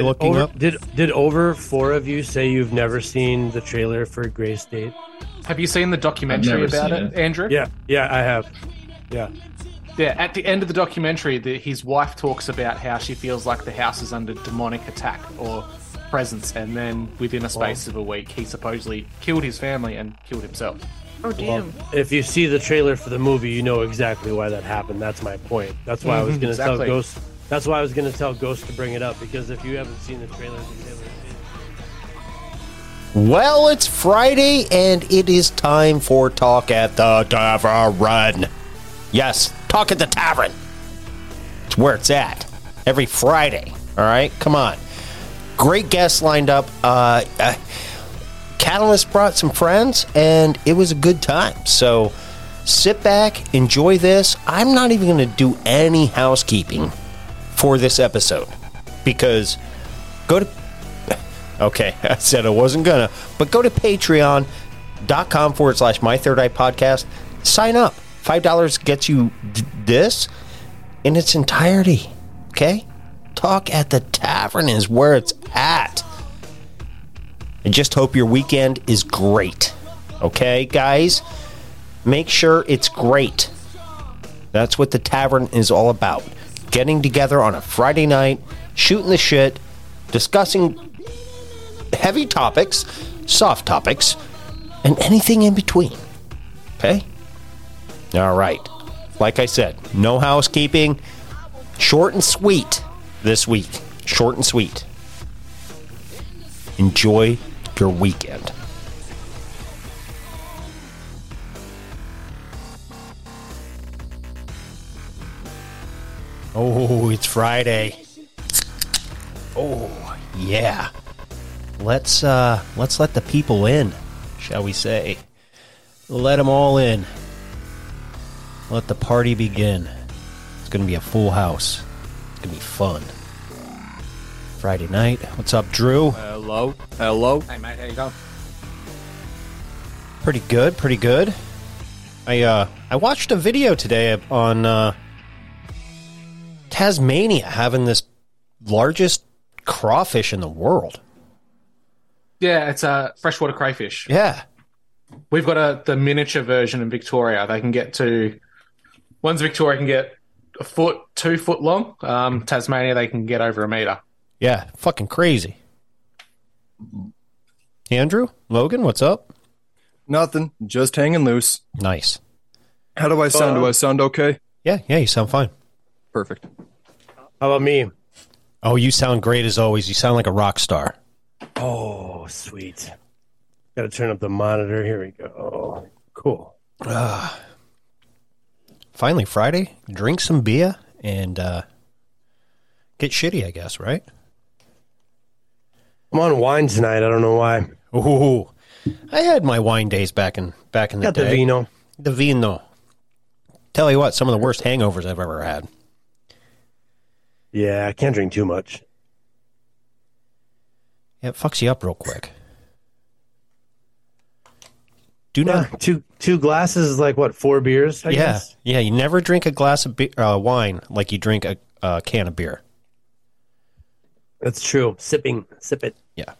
I Did looking over, up? Did did over four of you say you've never seen the trailer for Grey State? Have you seen the documentary about it, it. Andrew? Yeah, yeah, I have. Yeah, Yeah, at the end of the documentary, the, his wife talks about how she feels like the house is under demonic attack or presence, and then within a space of a week, he supposedly killed his family and killed himself. Oh damn. if you see the trailer for the movie, you know exactly why that happened. That's my point. That's why I was Mhm, going to tell. Ghost. That's why I was to tell Ghost to bring it up because if you haven't seen the trailer, Well, it's Friday and it is time for Talk at the Tavern. Yes, Talk at the Tavern. It's where it's at. Every Friday. All right, come on. Great guests lined up. Uh, uh, Catalyst brought some friends and it was a good time. So sit back, enjoy this. I'm not even going to do any housekeeping for this episode because go to Okay, I said I wasn't gonna, but go to patreon.com forward slash my third eye podcast. Sign up. $5 gets you d- this in its entirety. Okay? Talk at the tavern is where it's at. I just hope your weekend is great. Okay, guys? Make sure it's great. That's what the tavern is all about. Getting together on a Friday night, shooting the shit, discussing heavy topics, soft topics, and anything in between. Okay? All right. Like I said, no housekeeping. Short and sweet this week. Short and sweet. Enjoy your weekend. Oh, it's Friday. Oh, yeah. Let's uh let's let the people in, shall we say? Let them all in. Let the party begin. It's going to be a full house. It's going to be fun. Friday night. What's up, Drew? Hello, hello. Hey, mate, how you going? Pretty good, pretty good. I uh I watched a video today on uh Tasmania having this largest crawfish in the world. Yeah, it's a freshwater crayfish. Yeah. We've got a the miniature version in Victoria. They can get to One's Victoria can get a foot, two foot long. Um, Tasmania they can get over a meter. Yeah, fucking crazy. Andrew, Logan, what's up? Nothing. Just hanging loose. Nice. How do I sound? Do I sound okay? Yeah, yeah, you sound fine. Perfect. How about me? Oh, you sound great as always. You sound like a rock star. Oh, sweet. Got to turn up the monitor. Here we go. Cool. Finally, Friday. Drink some beer and uh, get shitty, I guess, right? I'm on wine tonight. I don't know why. Ooh, I had my wine days back in back in the Got the vino. The vino. Tell you what, some of the worst hangovers I've ever had. Yeah, I can't drink too much. Yeah, it fucks you up real quick. Do not. two two glasses is like what four beers? I yeah, guess. yeah. You never drink a glass of be- uh, wine like you drink a, a can of beer. that's true. Sipping, sip it. Yeah.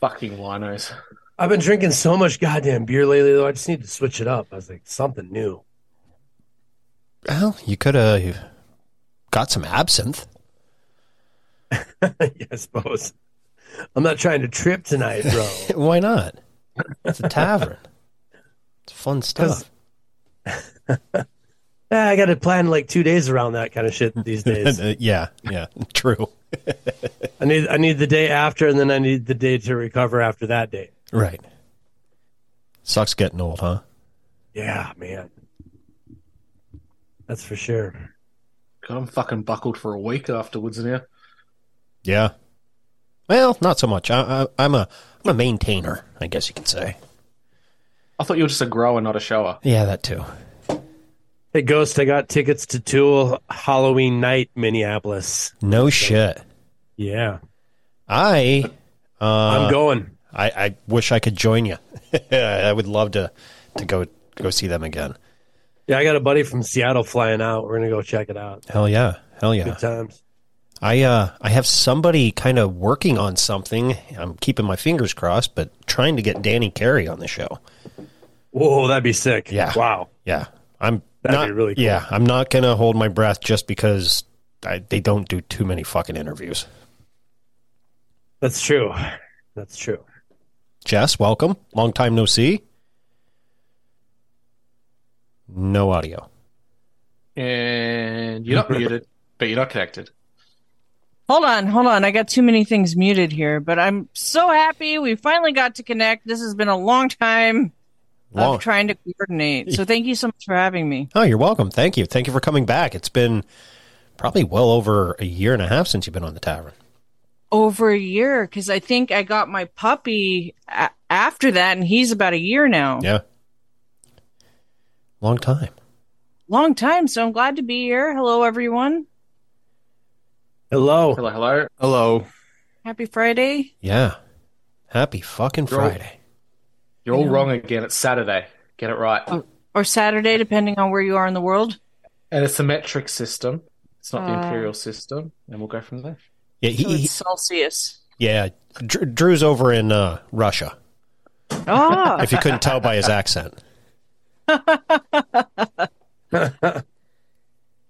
Fucking winos. I've been drinking so much goddamn beer lately, though. I just need to switch it up. I was like something new. Well, you could have got some absinthe. I suppose. I'm not trying to trip tonight, bro. Why not? It's a tavern. It's fun stuff. Yeah, I got to plan like two days around that kind of shit these days. Uh, yeah, yeah, true. I need I need the day after, and then I need the day to recover after that day. Right. Sucks getting old, huh? Yeah, man. That's for sure. God, I'm fucking buckled for a week afterwards now. Yeah. Well, not so much. I, I, I'm a I'm a maintainer, I guess you could say. I thought you were just a grower, not a shower. Yeah, that too. Hey, Ghost, I got tickets to Tool Halloween night, Minneapolis. No shit. Yeah, I uh, I'm going. I, I wish I could join you. I would love to to go go see them again. Yeah, I got a buddy from Seattle flying out. We're gonna go check it out. Hell yeah, hell yeah. Good times. I uh I have somebody kind of working on something. I'm keeping my fingers crossed, but trying to get Danny Carey on the show. Whoa, that'd be sick. Yeah. Wow. Yeah, I'm That'd not be really cool. Yeah, I'm not gonna hold my breath just because I, they don't do too many fucking interviews. That's true. That's true. Jess, welcome. Long time no see. No audio. And you're not muted, but you're not connected. Hold on, hold on. I got too many things muted here, but I'm so happy we finally got to connect. This has been a long time Long- of trying to coordinate. So thank you so much for having me. Oh, you're welcome. Thank you. Thank you for coming back. It's been probably well over a year and a half since you've been on the tavern. Over a year, because I think I got my puppy a- after that, and he's about a year now. Yeah. Long time. Long time. So I'm glad to be here. Hello, everyone. Hello. Hello, hello. Hello. Happy Friday. Yeah. Happy fucking You're all- Friday. You're all Yeah. wrong again. It's Saturday. Get it right. Or Saturday, depending on where you are in the world. And it's a metric system. It's not the Uh. imperial system. And we'll go from there. Yeah, So he, he- it's Celsius. yeah. Drew's over in uh, Russia. Ah, If you couldn't tell by his accent.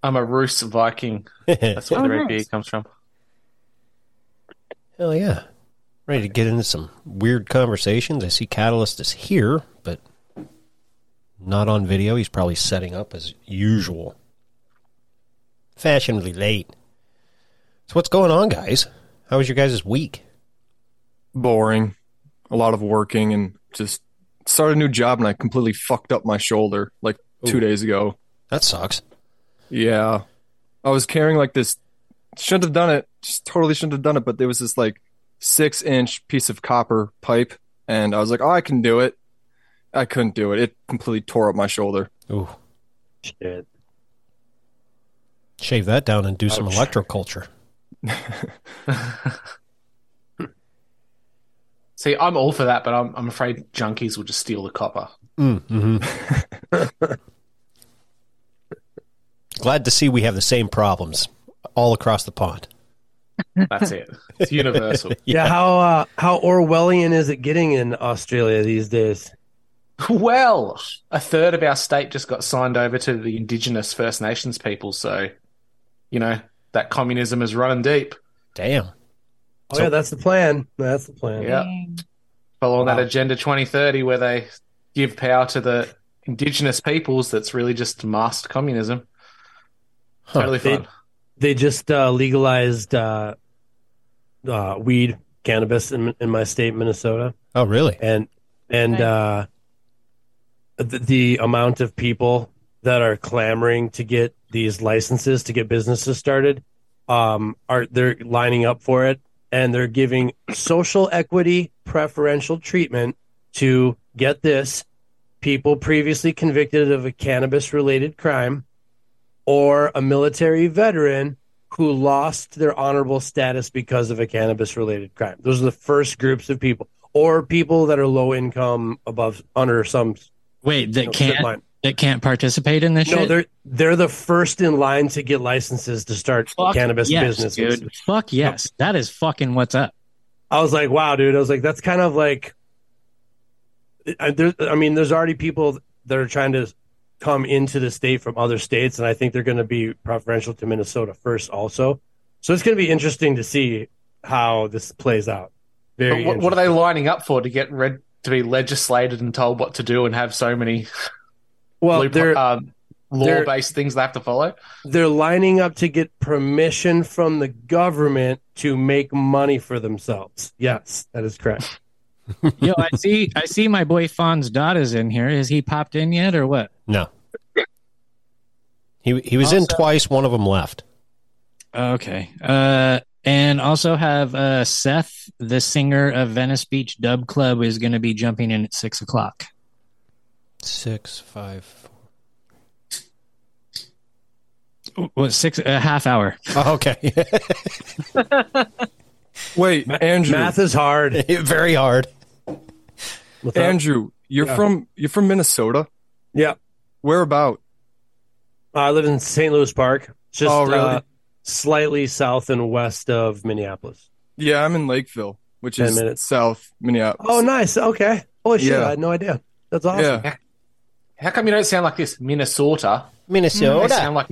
I'm a Rus Viking. That's where Oh, the red nice. beer comes from. Hell yeah. Ready to get into some weird conversations. I see Catalyst is here, but not on video. He's probably setting up as usual. Fashionably late. So what's going on, guys? How was your guys' week? Boring. A lot of working and just started a new job and I completely fucked up my shoulder like two Ooh. days ago. That sucks. Yeah. I was carrying like this shouldn't have done it. Just totally shouldn't have done it, but there was this like six inch piece of copper pipe and I was like, Oh, I can do it. I couldn't do it. It completely tore up my shoulder. Ooh. Shit. Shave that down and do some electroculture. See, I'm all for that, but I'm, I'm afraid junkies will just steal the copper. Mm, hmm Glad to see we have the same problems all across the pond. That's it. It's universal. Yeah. how uh, how Orwellian is it getting in Australia these days? Well, a third of our state just got signed over to the Indigenous First Nations people, so you know that communism is running deep. Damn. Oh yeah, that's the plan. That's the plan. Yeah, following Wow. that Agenda 2030, where they give power to the Indigenous peoples. That's really just masked communism. Totally They- fun. They just uh, legalized uh, uh, weed, cannabis in, in my state, Minnesota, Oh, really? and and Nice. uh, the, the amount of people that are clamoring to get these licenses to get businesses started um, are they're lining up for it, and they're giving social equity preferential treatment to get this people previously convicted of a cannabis related crime or a military veteran who lost their honorable status because of a cannabis related crime. Those are the first groups of people, or people that are low income above under some Wait, you that know, can't. That can't participate in this No, shit? they're they're the first in line to get licenses to start Fuck cannabis yes, businesses. dude. Fuck yes. That is fucking what's up. I was like, wow, dude. I was like, that's kind of like, I, there, I mean, there's already people that are trying to come into the state from other states, and I think they're going to be preferential to Minnesota first, also. So it's going to be interesting to see how this plays out. Very. What, what are they lining up for to get red to be legislated and told what to do and have so many Well, loop- they're um, law-based things they have to follow? they're lining up to get permission from the government to make money for themselves. Yes, that is correct. Yo, I see I see my boy Fonz Dot is in here. Is he popped in yet or what? No. He he was in twice. One of them left. Okay. Uh and also have uh Seth, the singer of Venice Beach Dub Club, is gonna be jumping in at six o'clock. Six five. What six a half hour. Oh, okay. Wait, Andrew. Math is hard. Very hard. What's up? Andrew, you're Yeah. from you're from Minnesota. Yeah, Where about? I live in St. Louis Park. Just Oh, really? uh, slightly south and west of Minneapolis. Yeah, I'm in Lakeville, which 10 is minutes. south Minneapolis. Oh, nice. Okay. Oh shit! Yeah. I had no idea. That's awesome. Yeah. How come you don't sound like this, Minnesota? You Minnesota. sound like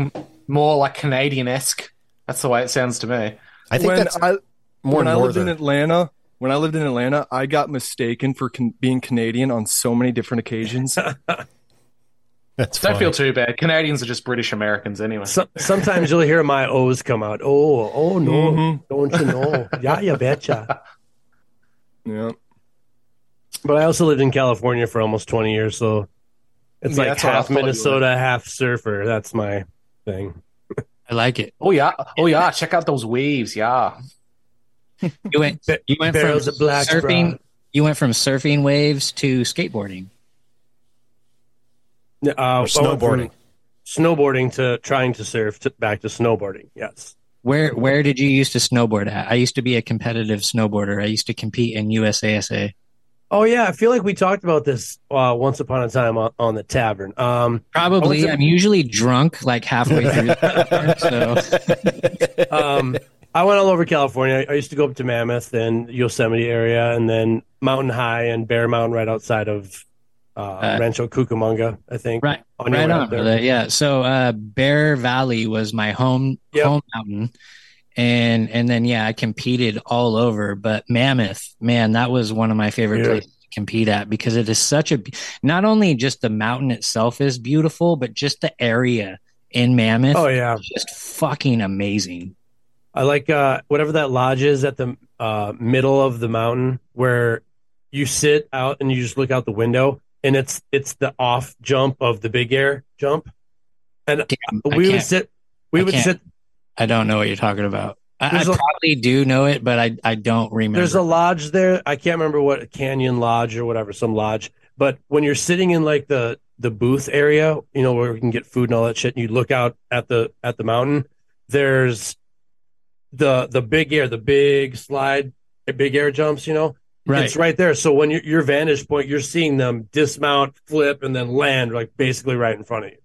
more like Canadian-esque. That's the way it sounds to me. I think when that's I more when I lived in. Atlanta, when I lived in Atlanta, I got mistaken for con- being Canadian on so many different occasions. That's Don't funny. feel too bad. Canadians are just British Americans anyway. So, sometimes you'll hear my O's come out. Oh, oh no! Mhm. Don't you know? yeah, you betcha. yeah. But I also lived in California for almost twenty years, so it's Yeah, like that's what I half Minnesota, half surfer. That's my thing. I like it. oh yeah, oh yeah. Check out those waves. Yeah, You went you went from black, surfing bro. you went from surfing waves to skateboarding. Uh, Or I went from snowboarding. snowboarding to trying to surf to back to snowboarding. Yes. Where where did you used to snowboard at? I used to be a competitive snowboarder. I used to compete in USASA. Oh yeah, I feel like we talked about this uh, once upon a time on, on the tavern. Um, Probably. I was a- I'm usually drunk like halfway through. the so um, I went all over California. I used to go up to Mammoth and Yosemite area, and then Mountain High and Bear Mountain right outside of uh, Uh, Rancho Cucamonga. I think. right, On right on. there. Yeah. So uh, Bear Valley was my home Yep. home mountain, and and then yeah, I competed all over. But Mammoth, man, that was one of my favorite Yeah. places to compete at because it is such a not only just the mountain itself is beautiful, but just the area in Mammoth. Oh yeah, is just fucking amazing. I like uh, whatever that lodge is at the uh, middle of the mountain where you sit out and you just look out the window, and it's it's the off jump of the big air jump, and Damn, we would sit. We I would can't sit. I don't know what you're talking about. I, I There's a- probably do know it, but I I don't remember. There's a lodge there. I can't remember what Canyon Lodge or whatever, some lodge. But when you're sitting in like the the booth area, you know, where we can get food and all that shit, and you look out at the at the mountain, there's the the big air, the big slide, the big air jumps. You know, right. it's right there. So when you your vantage point, you're seeing them dismount, flip, and then land like basically right in front of you.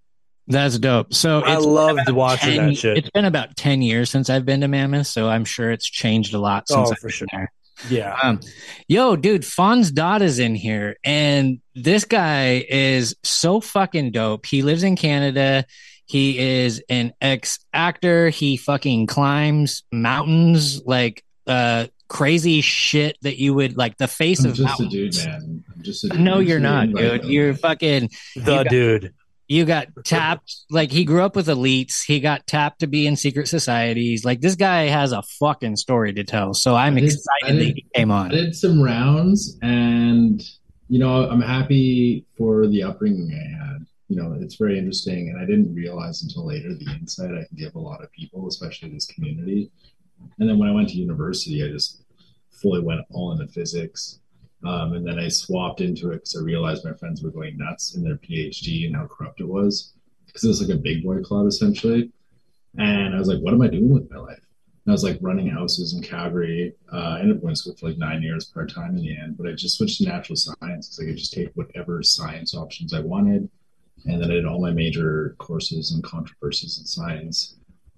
That's dope. So I it's loved about watching 10 that shit. It's been about ten years since I've been to Mammoth, so I'm sure it's changed a lot since Oh, I've for been sure. there. Yeah. Um, yo, dude, Fonz Dot is in here, and this guy is so fucking dope. He lives in Canada. He is an ex actor. He fucking climbs mountains like uh crazy shit that you would like the face I'm of just a dude, man. I'm just a dude. No, Thanks you're not, dude. You're fucking The You got- dude. You got tapped like he grew up with elites. He got tapped to be in secret societies. Like this guy has a fucking story to tell. So I'm did- excited I that he came I on. did some rounds, and you know, I'm happy for the upbringing I had. You know, it's very interesting, and I didn't realize until later the insight I can give a lot of people, especially this community. And then when I went to university, I just fully went all into physics. Um, and then I swapped into it because I realized my friends were going nuts in their PhD and how corrupt it was. Because it was like a big boy club essentially. And I was like, what am I doing with my life? And I was like running houses in Calgary. Uh, I ended up going to school for like nine years part time in the end, but I just switched to natural science because I could just take whatever science options I wanted. And then I did all my major courses and controversies in science,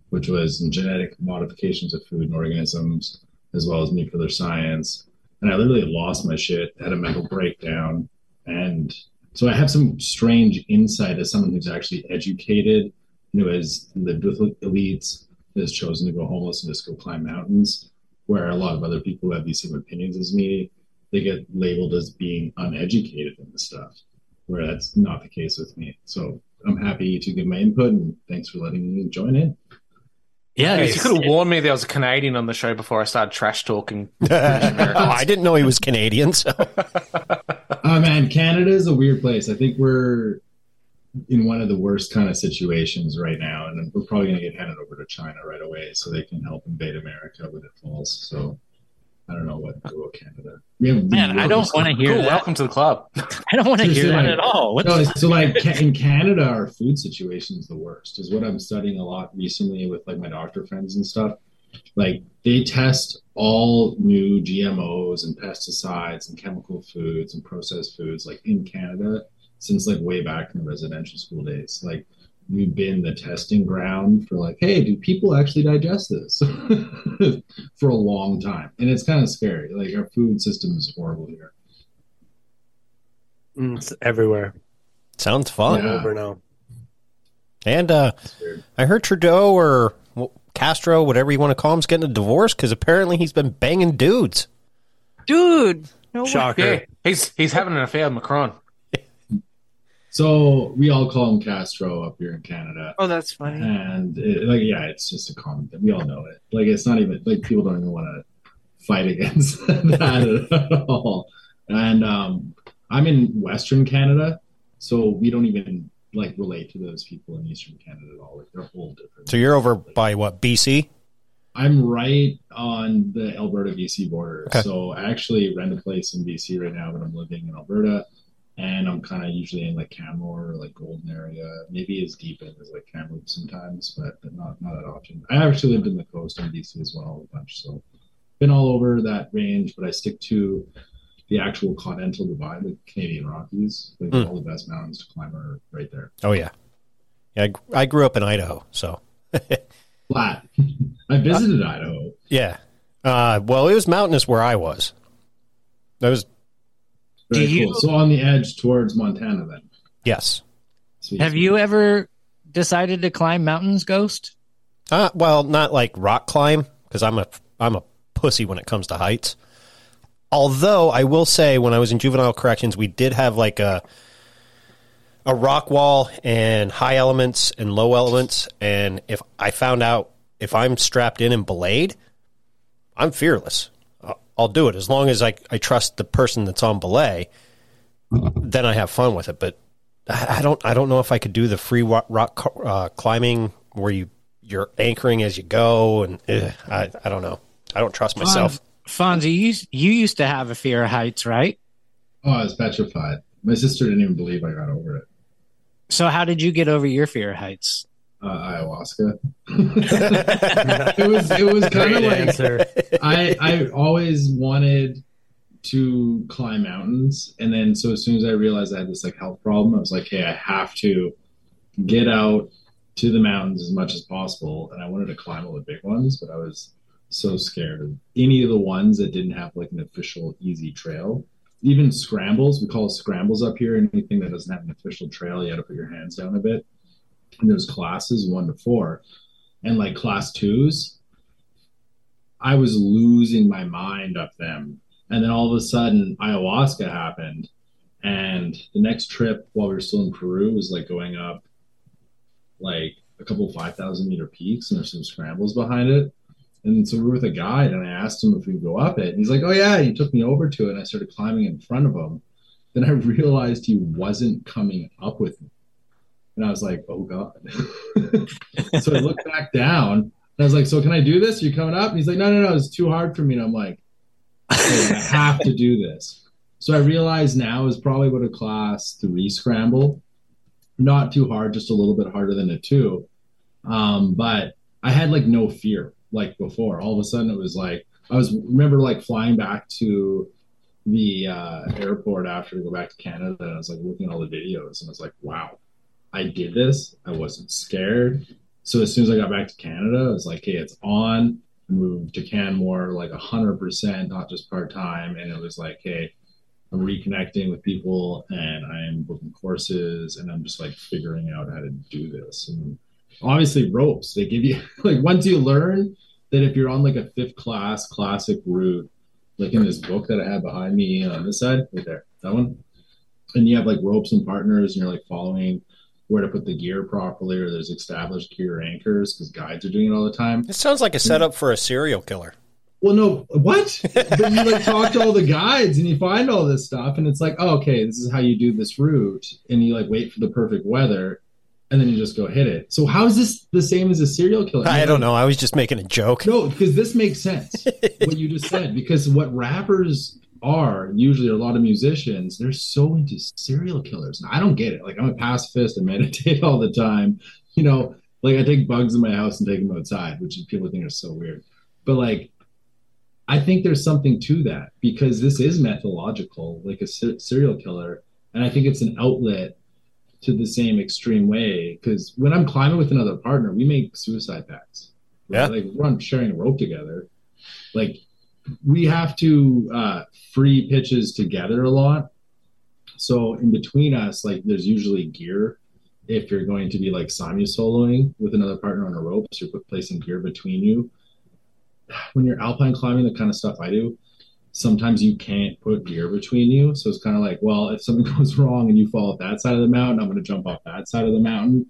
which was in genetic modifications of food and organisms, as well as nuclear science. And I literally lost my shit, had a mental breakdown. And so I have some strange insight as someone who's actually educated, who has lived with elites, has chosen to go homeless and just go climb mountains, where a lot of other people who have these same opinions as me, they get labeled as being uneducated in this stuff, where that's not the case with me. So I'm happy to give my input and thanks for letting me join in. Yeah, Yes, you could have warned me there was a Canadian on the show before I started trash talking. oh, I didn't know he was Canadian. So Oh man, Canada is a weird place. I think we're in one of the worst kind of situations right now, and we're probably going to get handed over to China right away so they can help invade America when it falls. So I don't know what to do with Canada. We have Man, I don't want to hear Cool, that. welcome to the club. I don't want to hear Seriously, that like- at all. What No, so like in Canada, our food situation is the worst. Is what I'm studying a lot recently with like my doctor friends and stuff. Like they test all new GMOs and pesticides and chemical foods and processed foods like in Canada since like way back in the residential school days. Like we've been the testing ground for like, hey, do people actually digest this for a long time? And it's kind of scary. Like our food system is horrible here. Mm, It's everywhere. sounds fun. Yeah. Over now. And uh, I heard Trudeau or Castro, whatever you want to call him, is getting a divorce because apparently he's been banging dudes. Dude. No way. Shocker. Yeah, he's he's having an affair with Macron. So we all call him Castro up here in Canada. Oh, that's funny. And it, like, yeah, it's just a common thing. We all know it. Like, it's not even like people don't even want to fight against that at all. And um, I'm in Western Canada, so we don't even like relate to those people in Eastern Canada at all. Like, they're whole different. So you're over by what BC? I'm right on the Alberta BC border. Okay. So I actually rent a place in BC right now, but I'm living in Alberta. And I'm kind of usually in like Canmore or like Golden area, maybe as deep in as like Kamloops sometimes, but not not that often. I actually lived in the coast in BC as well a bunch, so been all over that range. But I stick to the actual continental divide, the Canadian Rockies. Like Hmm. all the best mountains to climb are right there. Oh yeah, yeah. I, I grew up in Idaho, so Flat. I visited Idaho. yeah. Uh, well, it was mountainous where I was. That was Very Do you- cool. So on the edge towards Montana, then. yes. Sweet. Have you ever decided to climb mountains, Ghost? Uh, well, not like rock climb because I'm a I'm a pussy when it comes to heights. Although I will say, when I was in juvenile corrections, we did have like a a rock wall and high elements and low elements. And if I found out if I'm strapped in and belayed, I'm fearless. I'll- I'll do it as long as I I trust the person that's on belay. Then I have fun with it. But I I don't I don't know if I could do the free rock, rock uh, climbing where you you're anchoring as you go, and ugh, I I don't know. I don't trust myself. Fonzie, you, you used to have a fear of heights, right? Oh, I was petrified. My sister didn't even believe I got over it. So how did you get over your fear of heights? Uh, ayahuasca. it was it was kind of like answer. I I always wanted to climb mountains, and then so as soon as I realized I had this like health problem, I was like, hey, I have to get out to the mountains as much as possible, and I wanted to climb all the big ones, but I was so scared of any of the ones that didn't have like an official easy trail. Even scrambles, we call scrambles up here. Anything that doesn't have an official trail, you got to put your hands down a bit. And there's classes one to four, and like class twos, I was losing my mind up them. And then all of a sudden, ayahuasca happened, and the next trip while we were still in Peru was like going up like a couple 5,000 meter peaks, and there's some scrambles behind it. And so we were with a guide, and I asked him if we go up it. And he's like, "Oh yeah." He took me over to it, and I started climbing in front of him. Then I realized he wasn't coming up with me, and I was like, "Oh god." so I looked back down, and I was like, "So can I do this? Are you coming up?" And he's like, "No, no, no. It's too hard for me." And I'm like, "Okay, "I have to do this." So I realize now is probably what a class three scramble. Not too hard, just a little bit harder than a two. Um, but I had like no fear like before. All of a sudden, it was like I was remember like flying back to the uh, airport after to go back to Canada, and I was like looking at all the videos, and I was like, wow, I did this. I wasn't scared. So as soon as I got back to Canada, I was like, hey, it's on. I moved to Canmore like hundred percent, not just part time, and it was like, hey. I'm reconnecting with people and I'm booking courses and I'm just like figuring out how to do this. And obviously ropes they give you like once you learn that if you're on like a fifth class classic route like in this book that i have behind me on this side right there that one and you have like ropes and partners and you're like following where to put the gear properly or there's established gear anchors because guides are doing it all the time It sounds like a hmm. setup for a serial killer. well no what but you like talk to all the guides and you find all this stuff and it's like oh, okay this is how you do this route and you like wait for the perfect weather and then you just go hit it so how is this the same as a serial killer I don't know. I was just making a joke. no, because this makes sense what you just said. Because what rappers are usually, a lot of musicians, they're so into serial killers. And I don't get it. Like I'm a pacifist. I meditate all the time. You know, like I take bugs in my house and take them outside, which people think are so weird. But like, I think there's something to that because this is methodological, like a ser- serial killer, and I think it's an outlet to the same extreme way. Because when I'm climbing with another partner, we make suicide pacts. Yeah. Like we're on sharing a rope together. Like we have to uh, free pitches together a lot. So in between us, like there's usually gear. If you're going to be like simu soloing with another partner on a rope, so you're placing gear between you. When you're alpine climbing, the kind of stuff I do, sometimes you can't put gear between you. So it's kind of like, well, if something goes wrong and you fall off that side of the mountain, I'm going to jump off that side of the mountain,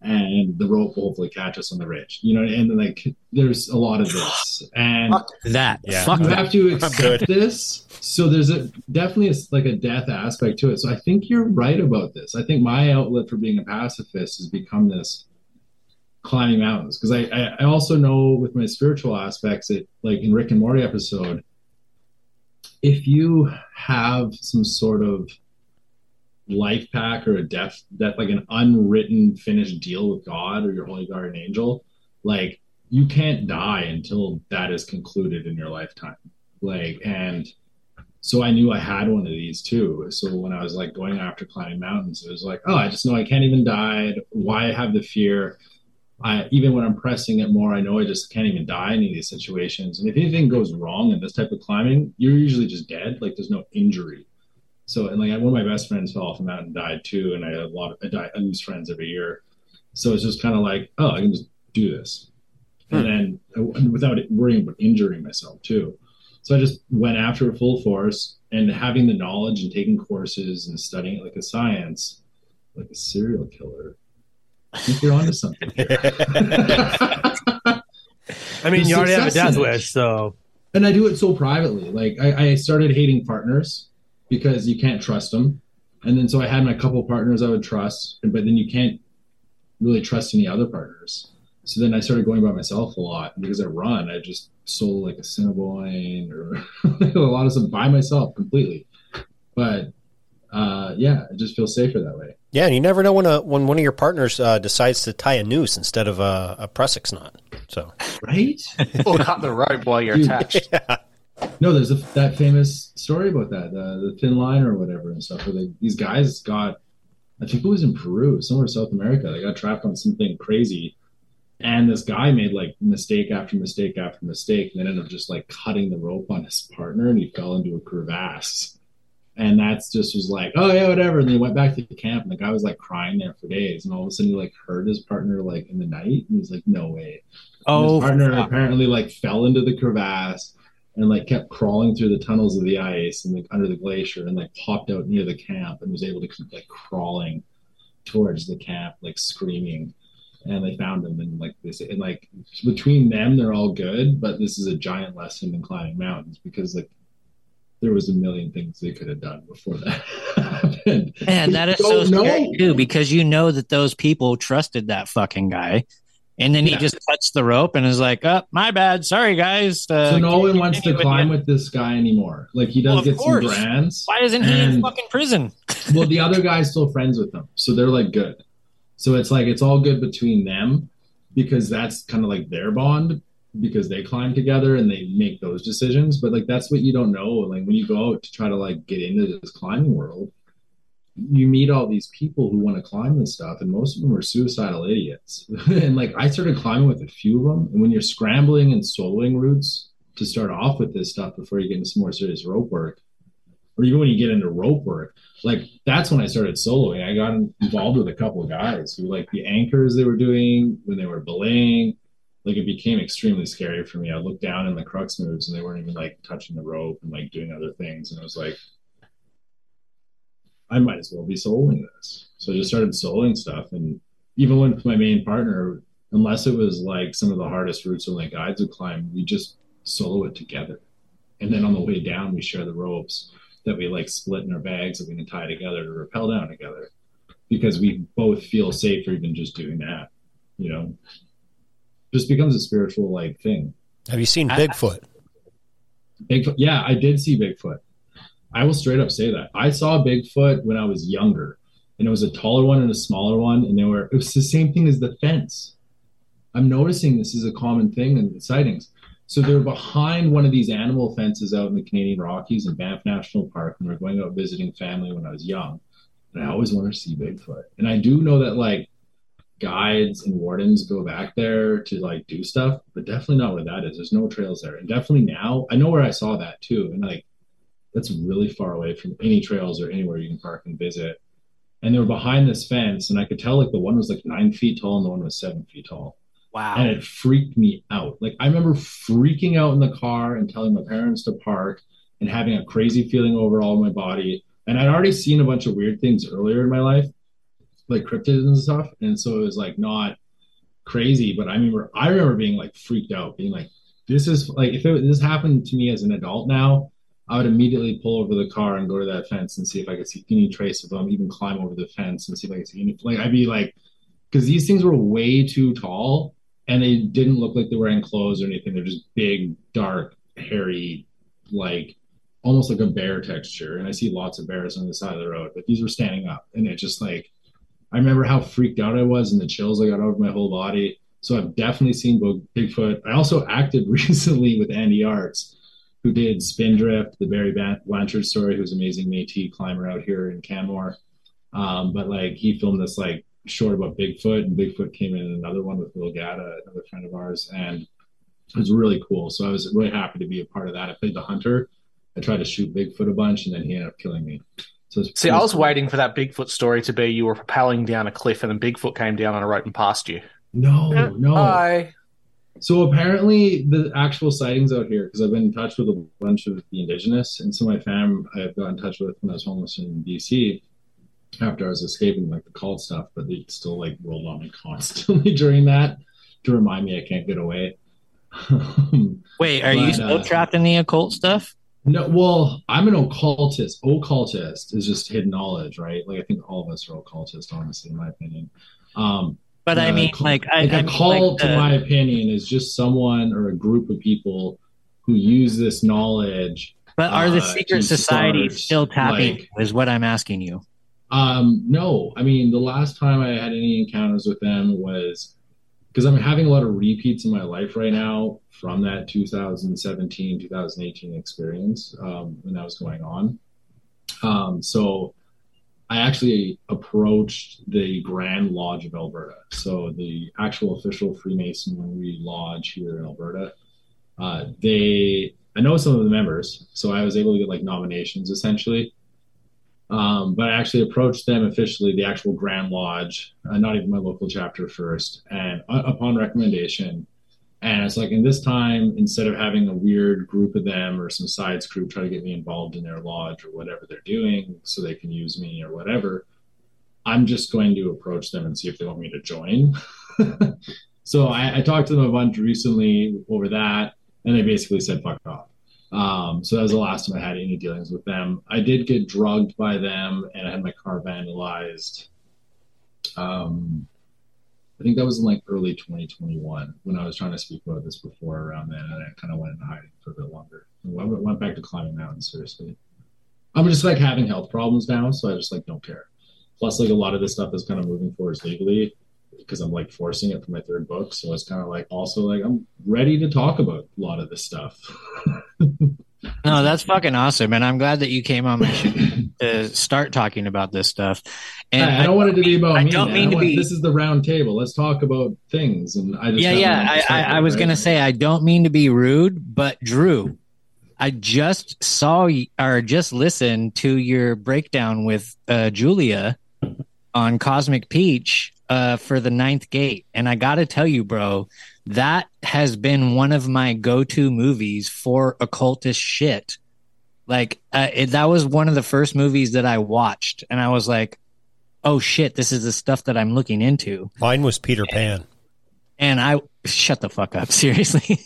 and the rope will hopefully catch us on the ridge. You know, and like there's a lot of this, and That. Yeah. Fuck you that. have to accept this. So there's a definitely a, like a death aspect to it. So I think you're right about this. I think my outlet for being a pacifist has become this climbing mountains because I, I I also know with my spiritual aspects that like in Rick and Morty episode, if you have some sort of life pack or a death that like an unwritten finished deal with God or your holy guardian angel, like you can't die until that is concluded in your lifetime. Like, and so I knew I had one of these too. So when I was like going after climbing mountains, it was like, oh, I just know I can't even die. Why I have the fear? I even when I'm pressing it more, I know I just can't even die in any of these situations. And if anything goes wrong in this type of climbing, you're usually just dead. Like there's no injury. So and like one of my best friends fell off a mountain and died too, and I had a lot of I, die, I lose friends every year. So it's just kind of like, oh, I can just do this, and hmm. then without worrying about injuring myself too. So I just went after it full force, and having the knowledge and taking courses and studying it like a science, like a serial killer. I think you're onto something. I mean, There's you already have a death wish, so and I do it so privately. Like I, I started hating partners because you can't trust them, and then so I had my couple partners I would trust, but then you can't really trust any other partners. So then I started going by myself a lot and because I run. I just sold like a Cinnabon or a lot of stuff by myself completely. But uh, yeah, I just feel safer that way. Yeah, and you never know when a when one of your partners uh, decides to tie a noose instead of a, a Prusik knot. So Right? or cut the rope while you're Dude. attached. No, there's a, that famous story about that, uh, the thin line or whatever and stuff. Where they, these guys got, I think it was in Peru, somewhere in South America. They got trapped on something crazy, And this guy made like mistake after mistake after mistake, and then ended up just like cutting the rope on his partner, and he fell into a crevasse. And that's just was like, oh yeah, whatever. And they went back to the camp, and the guy was like crying there for days. And all of a sudden, he like heard his partner like in the night, and he was like, no way. And Oh, his partner fuck. apparently like fell into the crevasse and like kept crawling through the tunnels of the ice and like under the glacier and like popped out near the camp and was able to keep like crawling towards the camp like screaming and they found him and like this and like between them they're all good but this is a giant lesson in climbing mountains because like there was a million things they could have done before that happened Man, that is so don't scary know. too, because you know that those people trusted that fucking guy. And then he just cuts the rope and is like, oh, my bad. Sorry, guys. Uh, so no one wants to climb you?" with this guy anymore like he does Well, of get some brands. Why isn't he in fucking prison? well, the other guy's still friends with them, so they're like good. So it's like it's all good between them because that's kind of like their bond because they climb together and they make those decisions. But like that's what you don't know. Like when you go out to try to like get into this climbing world, you meet all these people who want to climb this stuff, and most of them are suicidal idiots. and like I started climbing with a few of them, and when you're scrambling and soloing routes to start off with this stuff before you get into some more serious rope work, or even when you get into rope work, like that's when I started soloing. I got involved with a couple of guys who like the anchors they were doing when they were belaying. Like it became extremely scary for me. I looked down in the crux moves and they weren't even like touching the rope and like doing other things. And I was like, I might as well be soloing this. So I just started soloing stuff. And even with my main partner, unless it was like some of the hardest routes or like guides would climb, we just solo it together. And then on the way down, we share the ropes that we like split in our bags that we can tie together to rappel down together because we both feel safer even just doing that, you know. Just becomes a spiritual like thing. Have you seen I- Bigfoot? Bigfoot, yeah, I did see Bigfoot. I will straight up say that I saw Bigfoot when I was younger, and it was a taller one and a smaller one, and they were it was the same thing as the fence. I'm noticing this is a common thing in the sightings. So they're behind one of these animal fences out in the Canadian Rockies in Banff National Park, and we are going out visiting family when I was young. And I always wanted to see Bigfoot. And I do know that like guides and wardens go back there to like do stuff, but definitely not where that is. There's no trails there. And definitely now, I know where I saw that too. And like that's really far away from any trails or anywhere you can park and visit. And they were behind this fence, and I could tell like the one was like nine feet tall and the one was seven feet tall Wow. and it freaked me out. Like I remember freaking out in the car and telling my parents to park and having a crazy feeling over all my body. And I'd already seen a bunch of weird things earlier in my life, like cryptids and stuff. And so it was like not crazy, but I remember I remember being like freaked out, being like, this is like if it, this happened to me as an adult now, I would immediately pull over the car and go to that fence and see if I could see any trace of them, even climb over the fence and see if I could see any like I'd be like because these things were way too tall and they didn't look like they were in clothes or anything. They're just big, dark, hairy, like almost like a bear texture. And I see lots of bears on the side of the road, but these were standing up, and it just like I remember how freaked out I was and the chills I got over my whole body. So I've definitely seen Bigfoot. I also acted recently with Andy Arts, who did Spindrift, the Barry Blanchard story, who's an amazing Métis climber out here in Canmore. Um, but like he filmed this like short about Bigfoot, and Bigfoot came in another one with Will Gadd, another friend of ours, and it was really cool. So I was really happy to be a part of that. I played the hunter. I tried to shoot Bigfoot a bunch, and then he ended up killing me. So it's See, I was waiting for that Bigfoot story to be you were propelling down a cliff and then Bigfoot came down on a rope and passed you. No, no. Hi. So apparently, the actual sightings out here, because I've been in touch with a bunch of the indigenous, and some of my fam I've got in touch with when I was homeless in BC after I was escaping like the cult stuff, but they still like rolled on me constantly during that to remind me I can't get away. Wait, are you still uh, trapped in the occult stuff? No, well, I'm an occultist. Occultist is just hidden knowledge, right? Like I think all of us are occultists, honestly, in my opinion. Um, But I uh, mean, like, I, like I a mean, cult, like to the- my opinion, is just someone or a group of people who use this knowledge. But are the uh, secret societies still tapping? like- is what I'm asking you. Um, no, I mean the last time I had any encounters with them was because I'm having a lot of repeats in my life right now from that 2017 2018 experience um, when that was going on. Um, so I actually approached the Grand Lodge of Alberta, so the actual official Freemasonry lodge here in Alberta. Uh, they, I know some of the members, so I was able to get like nominations essentially. Um, but I actually approached them officially, the actual Grand Lodge, uh, not even my local chapter first, and uh, upon recommendation. And it's like in this time, instead of having a weird group of them or some sides group try to get me involved in their lodge or whatever they're doing so they can use me or whatever, I'm just going to approach them and see if they want me to join. so I, I talked to them a bunch recently over that, and they basically said fuck off. Um, so that was the last time I had any dealings with them. I did get drugged by them, and I had my car vandalized. Um, I think that was in like early 2021 when I was trying to speak about this before around then, and I kind of went in hiding for a bit longer. I went, back to climbing mountains seriously. I'm just like having health problems now, so I just like don't care. Plus, like a lot of this stuff is kind of moving forwards legally because I'm like forcing it for my third book. So it's kind of like also like I'm ready to talk about a lot of this stuff. No, that's fucking awesome, and I'm glad that you came on my show to start talking about this stuff. And I, I don't want it to be about I me. don't mean I to want- be- This is the round table. Let's talk about things. And I just yeah, yeah. I, I, I was right? gonna say I don't mean to be rude, but Drew, I just saw or just listened to your breakdown with uh, Julia on Cosmic Peach uh, for the Ninth Gate, and I got to tell you, bro, that has been one of my go-to movies for occultist shit. Like uh, it, that was one of the first movies that I watched, and I was like, "Oh shit, this is the stuff that I'm looking into." Mine was Peter Pan. and I shut the fuck up, seriously.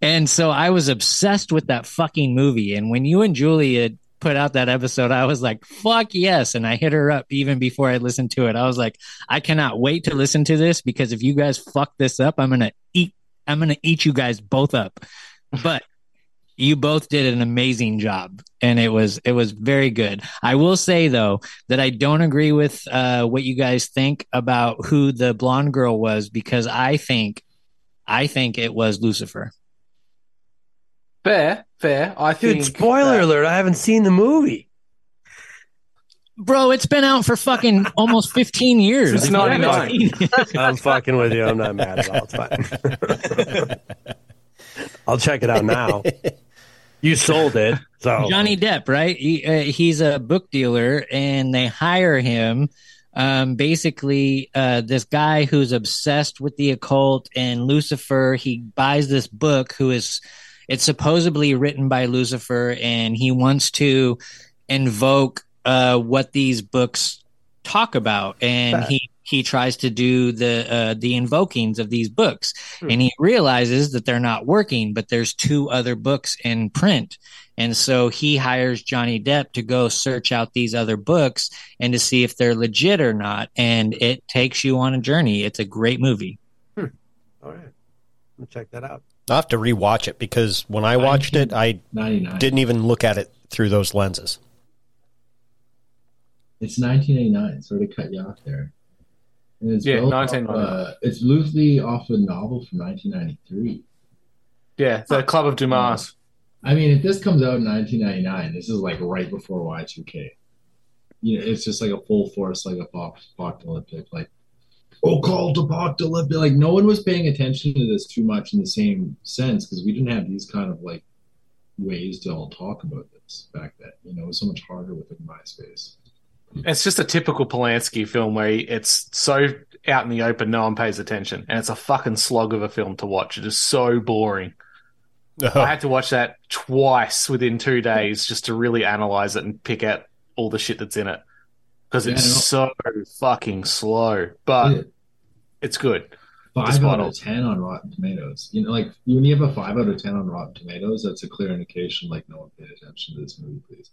and so I was obsessed with that fucking movie. And when you and Julia put out that episode, I was like, fuck yes. And I hit her up even before I listened to it. I was like, I cannot wait to listen to this because if you guys fuck this up, I'm gonna eat I'm gonna eat you guys both up. But you both did an amazing job and it was it was very good i will say though that i don't agree with uh, what you guys think about who the blonde girl was because i think i think it was lucifer Fair, fair. I think. Dude, spoiler that- alert! I haven't seen the movie. bro it's been out for fucking almost 15 years Since If you haven't 99. I'm fucking with you. I'm not mad at all. It's fine. I'll check it out now. You sold it, so Johnny Depp, right? He, uh, he's a book dealer, and they hire him. Um, basically, uh, this guy who's obsessed with the occult and Lucifer. He buys this book, who is it's supposedly written by Lucifer, and he wants to invoke uh, what these books talk about, and he he tries to do the uh, the invokings of these books, and he realizes that they're not working. But there's two other books in print, and so he hires Johnny Depp to go search out these other books and to see if they're legit or not. And it takes you on a journey. It's a great movie. all right. I'll check that out. I'll have to rewatch it because when I watched it, I didn't even look at it through those lenses. It's 1989. Sort of cut you off there. And it's Yeah, built off, uh, it's loosely off a novel from 1993. Yeah, the Club of Dumas. I mean, if this comes out in 1999, this is like right before Y2K. You know, it's just like a full force, like a pop- apocalyptic, like Oh, occult apocalyptic. Like no one was paying attention to this too much in the same sense because we didn't have these kind of like ways to all talk about this back then. You know, it was so much harder within MySpace. It's just a typical Polanski film where it's so out in the open, no one pays attention, and it's a fucking slog of a film to watch. It is so boring. Uh-huh. I had to watch that twice within two days just to really analyze it and pick out all the shit that's in it because it's so fucking slow, but Yeah. it's good. Five out of ten on Rotten Tomatoes. You know, like when you have a five out of ten on Rotten Tomatoes, that's a clear indication like no one paid attention to this movie, please.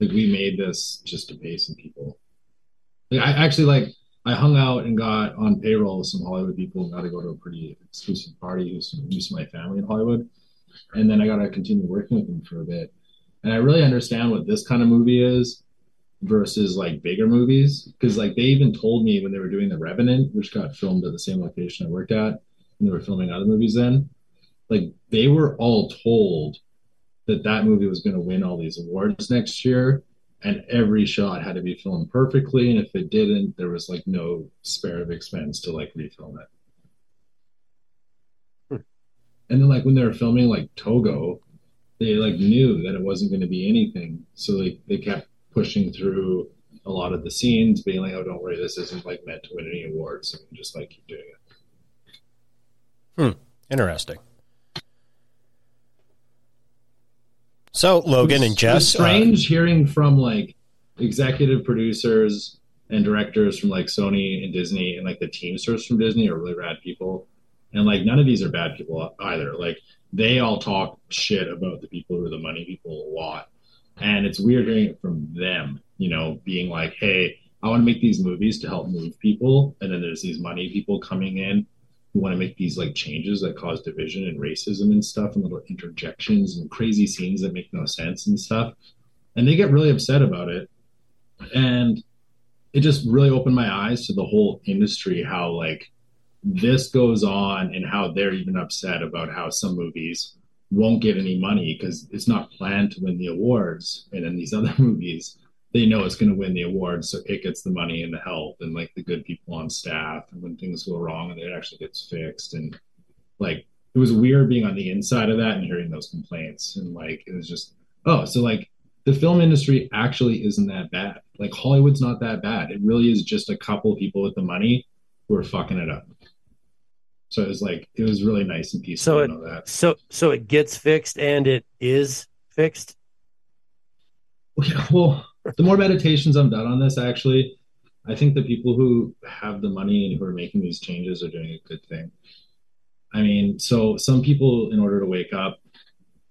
Like we made this just to pay some people. Like, I actually like I hung out and got on payroll with some Hollywood people and got to go to a pretty exclusive party with some use of my family in Hollywood. And then I got to continue working with them for a bit. And I really understand what this kind of movie is versus like bigger movies because like they even told me when they were doing the revenant which got filmed at the same location i worked at and they were filming other movies then like they were all told that that movie was going to win all these awards next year and every shot had to be filmed perfectly. And if it didn't, there was like no spare of expense to like refilm it. Hmm. And then like when they were filming like Togo, they like knew that it wasn't going to be anything, so like they kept pushing through a lot of the scenes, being like, "Oh, don't worry, this isn't like meant to win any awards," and just like keep doing it. Hmm. Interesting. So Logan and It's Jess, uh, strange hearing from like executive producers and directors from like Sony and Disney and like the teamsters from Disney are really rad people. And like none of these are bad people either. Like they all talk shit about the people who are the money people a lot. And it's weird hearing it from them, you know, being like, hey, I want to make these movies to help move people. And then there's these money people coming in who want to make these like changes that cause division and racism and stuff and little interjections and crazy scenes that make no sense and stuff. And they get really upset about it. And it just really opened my eyes to the whole industry, how like this goes on and how they're even upset about how some movies won't get any money because it's not planned to win the awards. And in these other movies, they know it's going to win the awards, so it gets the money and the help and like the good people on staff. And when things go wrong, and it actually gets fixed. And like it was weird being on the inside of that and hearing those complaints. And like it was just oh, so like the film industry actually isn't that bad. Like Hollywood's not that bad. It really is just a couple people with the money who are fucking it up. So it was like it was really nice and peaceful So it know that. so so it gets fixed and it is fixed. Yeah, well, the more meditations I'm done on this, actually, I think the people who have the money and who are making these changes are doing a good thing. I mean, so some people, in order to wake up,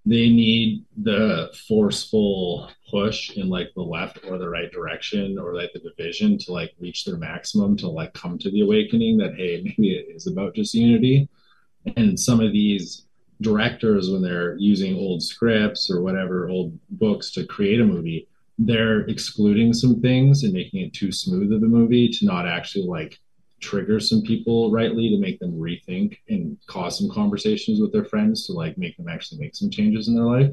they need the forceful push in like the left or the right direction or like the division to like reach their maximum to like come to the awakening that hey maybe it is about just unity. And some of these directors when they're using old scripts or whatever old books to create a movie they're excluding some things and making it too smooth of a movie to not actually like trigger some people rightly to make them rethink and cause some conversations with their friends to like make them actually make some changes in their life.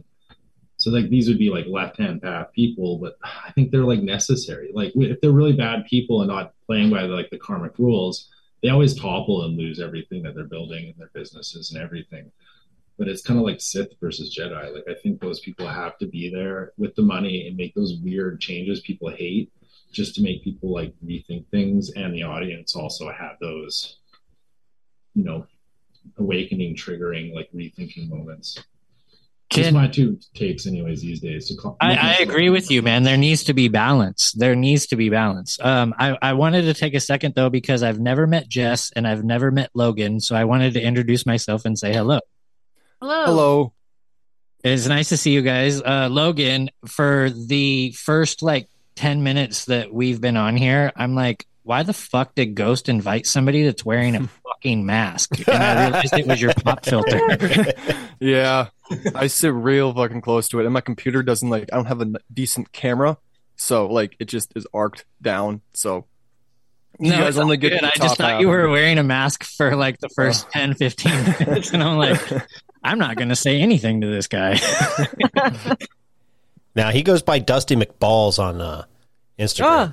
So like these would be like left hand path people but i think they're like necessary. Like if they're really bad people and not playing by like the karmic rules they always topple and lose everything that they're building and their businesses and everything. But it's kind of like Sith versus Jedi. Like I think those people have to be there with the money and make those weird changes people hate, just to make people like rethink things, and the audience also have those, you know, awakening, triggering, like rethinking moments. Just my two takes, anyways, these days. To call, I, I agree with you, man. There needs to be balance. There needs to be balance. Um, I, I wanted to take a second though because I've never met Jess and I've never met Logan, so I wanted to introduce myself and say hello. Hello. Hello. It's nice to see you guys. Uh, Logan, for the first like 10 minutes that we've been on here, I'm like, why the fuck did Ghost invite somebody that's wearing a fucking mask? And I realized it was your pop filter. Yeah, I sit real fucking close to it, and my computer doesn't like. I don't have a decent camera, so like it just is arced down. So you No, guys only get good. I just thought half you were wearing a mask for like the first 10, 15 minutes. And I'm like, I'm not going to say anything to this guy. Now he goes by Dusty McBalls on uh, Instagram. Oh,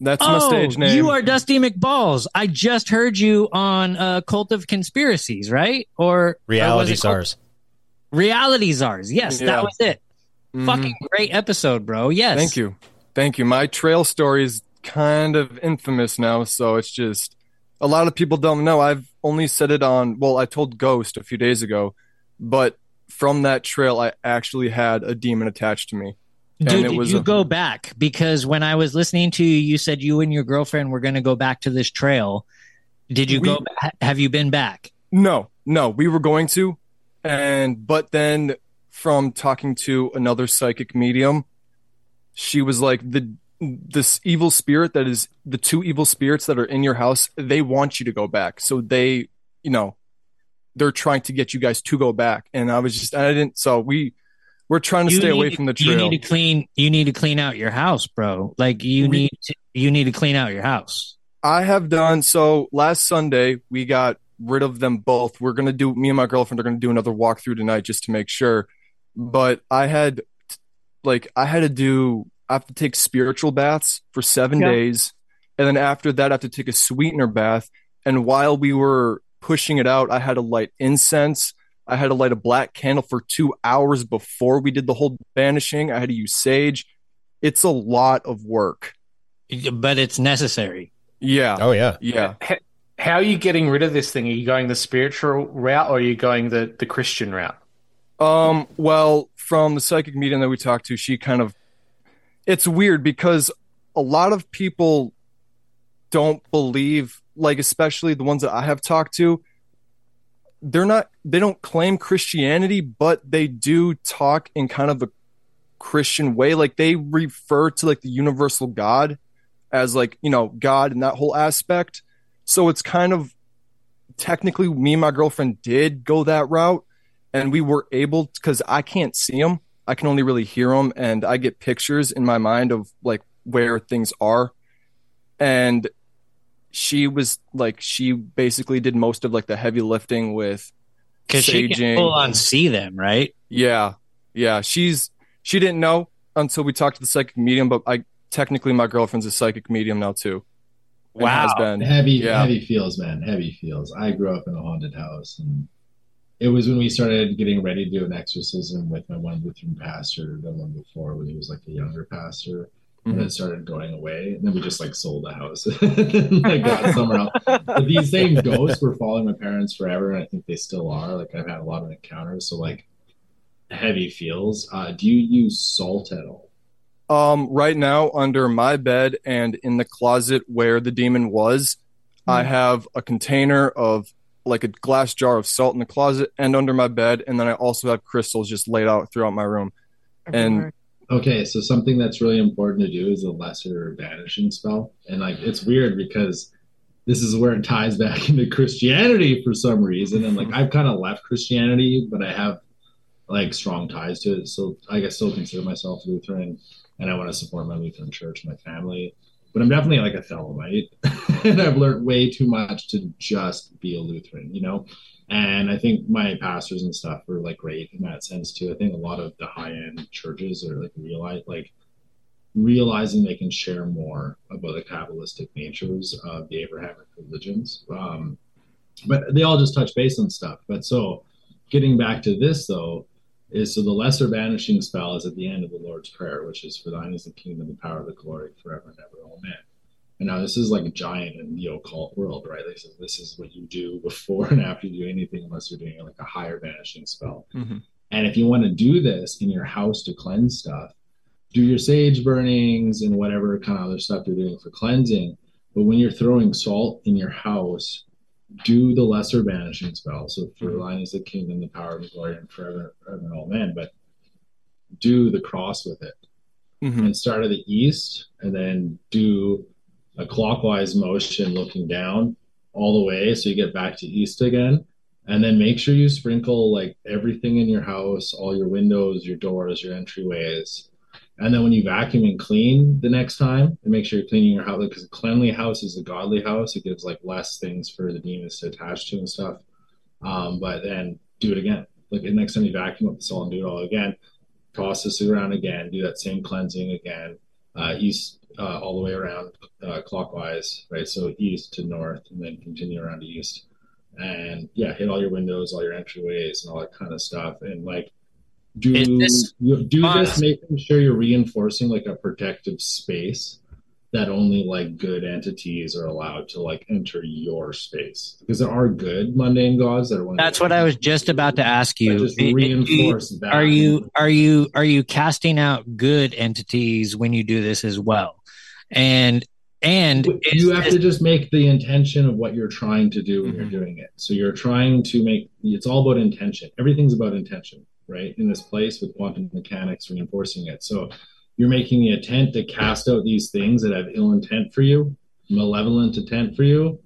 That's my stage name. Oh, You are Dusty McBalls. I just heard you on uh, Cult of Conspiracies, right? Or or was Reality it Cult- stars. Reality Czars. Yes, Yeah. that was it. Mhm. Fucking great episode, bro. Yes. Thank you. Thank you. My trail story is kind of infamous now, so it's just a lot of people don't know. I've only said it on, well, I told Ghost a few days ago, but from that trail, I actually had a demon attached to me. And Dude, it did was you a- go back? Because when I was listening to you, you said you and your girlfriend were going to go back to this trail. Did you We- go? ha- Have you been back? No, no, we were going to, and but then from talking to another psychic medium, she was like the this evil spirit that is the two evil spirits that are in your house. They want you to go back, so they, you know, they're trying to get you guys to go back. And I was just, I didn't. So we we're trying to You stay away need- from the trail. You need to clean. You need to clean out your house, bro. Like you We- need. To, you need to clean out your house. I have done so. Last Sunday, we got rid of them both. We're gonna do. Me and my girlfriend are gonna do another walkthrough tonight just to make sure. But I had, like, I had to do I have to take spiritual baths for seven Yeah. days. And then after that, I have to take a sweetener bath. And while we were pushing it out, I had to light incense. I had to light a black candle for two hours before we did the whole banishing. I had to use sage. It's a lot of work. but it's necessary. Yeah. Oh yeah. Yeah. How are you getting rid of this thing? Are you going the spiritual route or are you going the, the Christian route? Um, well, from the psychic medium that we talked to, she kind of it's weird because a lot of people don't believe, like especially the ones that I have talked to, they're not they don't claim Christianity, but they do talk in kind of a Christian way. Like they refer to like the universal God as like, you know, God and that whole aspect. So it's kind of technically me and my girlfriend did go that route and we were able because I can't see them. I can only really hear them, and I get pictures in my mind of like where things are. And she was like, she basically did most of like the heavy lifting with Because she can full on see them, right? Yeah, yeah. She's she didn't know until we talked to the psychic medium, but I technically my girlfriend's a psychic medium now too. Wow. has been. Heavy, Yeah. heavy feels, man. Heavy feels. I grew up in a haunted house, and it was when we started getting ready to do an exorcism with my one Lutheran pastor, the one before when he was like a younger pastor, and it started going away, and then we just like sold the house and like got somewhere else. But these same ghosts were following my parents forever, and I think they still are. Like I've had a lot of encounters, so like heavy feels. Uh, do you use salt at all? Um, right now under my bed and in the closet where the demon was, I have a container of like a glass jar of salt in the closet and under my bed, and then I also have crystals just laid out throughout my room. And Okay, so something that's really important to do is a lesser banishing spell. And like it's weird because this is where it ties back into Christianity for some reason. And like I've kind of left Christianity, but I have like strong ties to it. So like, I still consider myself Lutheran and I want to support my Lutheran church, my family. But I'm definitely like a Thelemite. and I've learned way too much to just be a Lutheran, you know? And I think my pastors and stuff were like great in that sense too. I think a lot of the high end churches are like realize like realizing they can share more about the Kabbalistic natures of the Abrahamic religions. Um, but they all just touch base on stuff. But so getting back to this though, is so the lesser banishing spell is at the end of the Lord's Prayer, which is for thine is the kingdom, the power, the glory forever and ever. Amen. And now this is like a giant in the occult world, right? This is this is what you do before and after you do anything, unless you're doing like a higher banishing spell. Mhm. And if you want to do this in your house to cleanse stuff, do your sage burnings and whatever kind of other stuff you're doing for cleansing. But when you're throwing salt in your house, do the lesser banishing spell. So for thine is the kingdom, the power, and the glory, and forever, forever and all men. But do the cross with it Mhm. and start at the east and then do a clockwise motion looking down all the way so you get back to east again. And then make sure you sprinkle like everything in your house all your windows your doors your entryways. And then when you vacuum and clean the next time and make sure you're cleaning your house because a cleanly house is a godly house. It gives like less things for the demons to attach to and stuff. Um, but then do it again. Like the next time you vacuum up the salt and do it all again toss this around again, do that same cleansing again, east uh, all the way around uh, clockwise, right? So east to north, and then continue around east, and yeah, hit all your windows, all your entryways, and all that kind of stuff, and like do this do this, making sure you're reinforcing like a protective space that only like good entities are allowed to like enter your space because there are good mundane gods that are one That's what I was just about to ask you. just reinforce that Are you are you are you casting out good entities when you do this as well? And and you have to just make the intention of what you're trying to do when Mhm. you're doing it. So you're trying to make it's all about intention. Everything's about intention, right? In this place with quantum mechanics reinforcing it. So you're making the intent to cast out these things that have ill intent for you, malevolent intent for you,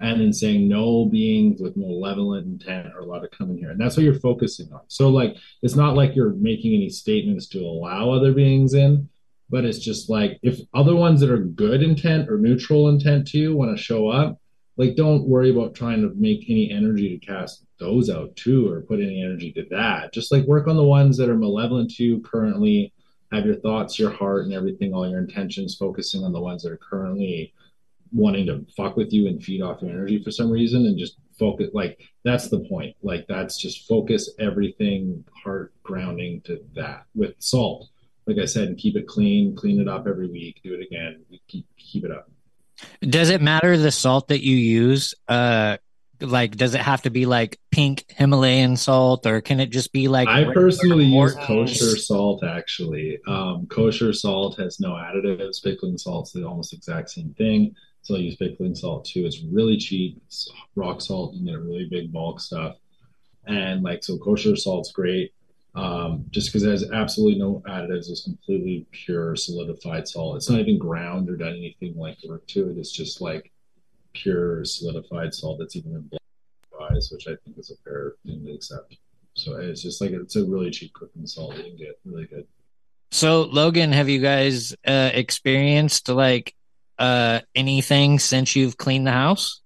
and then saying no beings with malevolent intent are allowed to come in here. And that's what you're focusing on. So like it's not like you're making any statements to allow other beings in, but it's just like if other ones that are good intent or neutral intent to you want to show up, like don't worry about trying to make any energy to cast those out too or put any energy to that. Just like work on the ones that are malevolent to you currently have your thoughts, your heart, and everything, all your intentions, focusing on the ones that are currently wanting to fuck with you and feed off your energy for some reason, and just focus. Like that's the point. Like that's just focus everything, heart grounding to that with salt. Like I said, and keep it clean, clean it up every week, do it again, keep keep it up. Does it matter the salt that you use? Uh, like, does it have to be like pink Himalayan salt, or can it just be like? I personally use kosher salt. Actually, um, kosher salt has no additives. Pickling salt's the almost exact same thing. So I use pickling salt too. It's really cheap. It's rock salt. You get a really big bulk stuff, and like so, kosher salt's great. Um, just because it has absolutely no additives, it's completely pure solidified salt. It's not even ground or done anything like work to it. It's just like pure solidified salt that's even in black eyes, which I think is a fair thing to accept. So it's just like it's a really cheap cooking salt you can get, really good. So, Logan, have you guys uh, experienced like uh, anything since you've cleaned the house?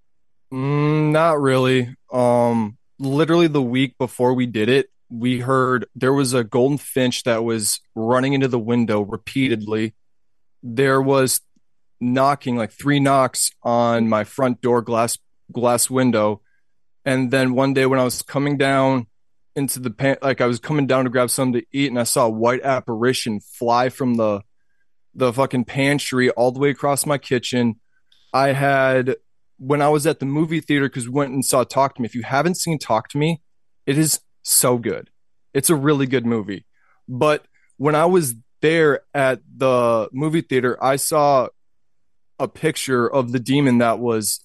Mm, not really. Um, literally the week before we did it, we heard there was a golden finch that was running into the window repeatedly. There was knocking, like three knocks on my front door glass glass window, and then one day when I was coming down into the pan, like I was coming down to grab something to eat, and I saw a white apparition fly from the the fucking pantry all the way across my kitchen. I had when I was at the movie theater because we went and saw Talk to Me. If you haven't seen Talk to Me, it is so good. It's a really good movie. But when I was there at the movie theater, I saw a picture of the demon that was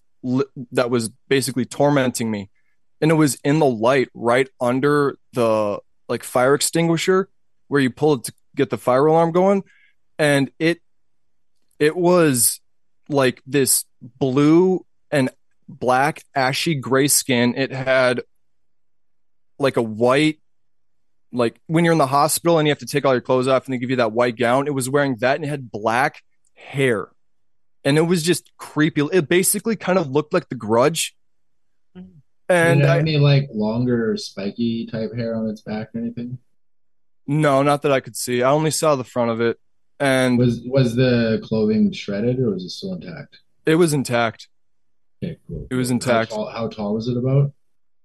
that was basically tormenting me, and it was in the light right under the like fire extinguisher where you pull it to get the fire alarm going, and it it was like this blue and black ashy gray skin. It had like a white like when you're in the hospital and you have to take all your clothes off and they give you that white gown. It was wearing that and it had black hair. And it was just creepy. It basically kind of looked like the grudge. And And Did it have I, any like longer spiky type hair on its back or anything? no, not that I could see. I only saw the front of it. And Was was the clothing shredded or was it still intact? it was intact. Okay, cool. It was How intact. tall, how tall was it about?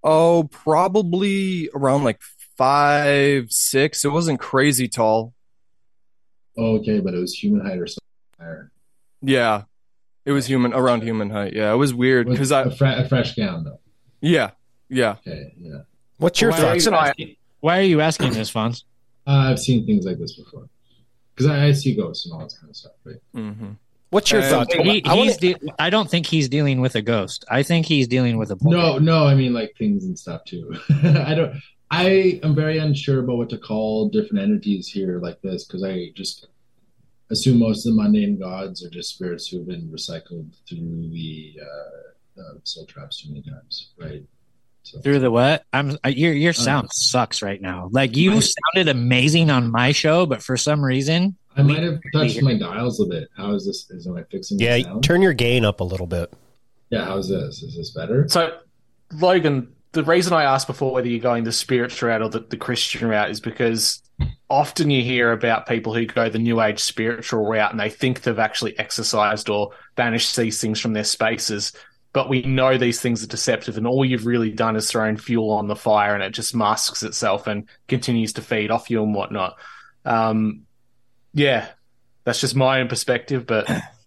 Oh, probably around like five, six. It wasn't crazy tall. Oh, okay, but it was human height or something higher. Yeah. It was human around human height. Yeah, it was weird because I a, fre- a fresh gown though. yeah, yeah. Okay, yeah. What's your Why are thoughts? you asking- Why are you asking this, Fonz? Uh, I've seen things like this before. Because I, I see ghosts and all that kind of stuff, right? Mm-hmm. What's your And thoughts? He, I wanna- he's de- I don't think he's dealing with a ghost. I think he's dealing with a No, no, I mean like things and stuff too. I don't. I am very unsure about what to call different entities here like this because I just assume most of the mundane gods are just spirits who have been recycled through the uh, uh, soul traps too many times, right? So Through the what? I'm I- your your sound sucks right now. Like you I- sounded amazing on my show, but for some reason, I might have touched my dials a bit. How is this? Is am I fixing? yeah, sound? turn your gain up a little bit. Yeah, how's this? Is this better? So, Logan, the reason I asked before whether you're going the spiritual route or the, the Christian route is because often you hear about people who go the New Age spiritual route and they think they've actually exercised or banished these things from their spaces. But we know these things are deceptive, and all you've really done is thrown fuel on the fire, and it just masks itself and continues to feed off you and whatnot. Um, yeah, that's just my own perspective, but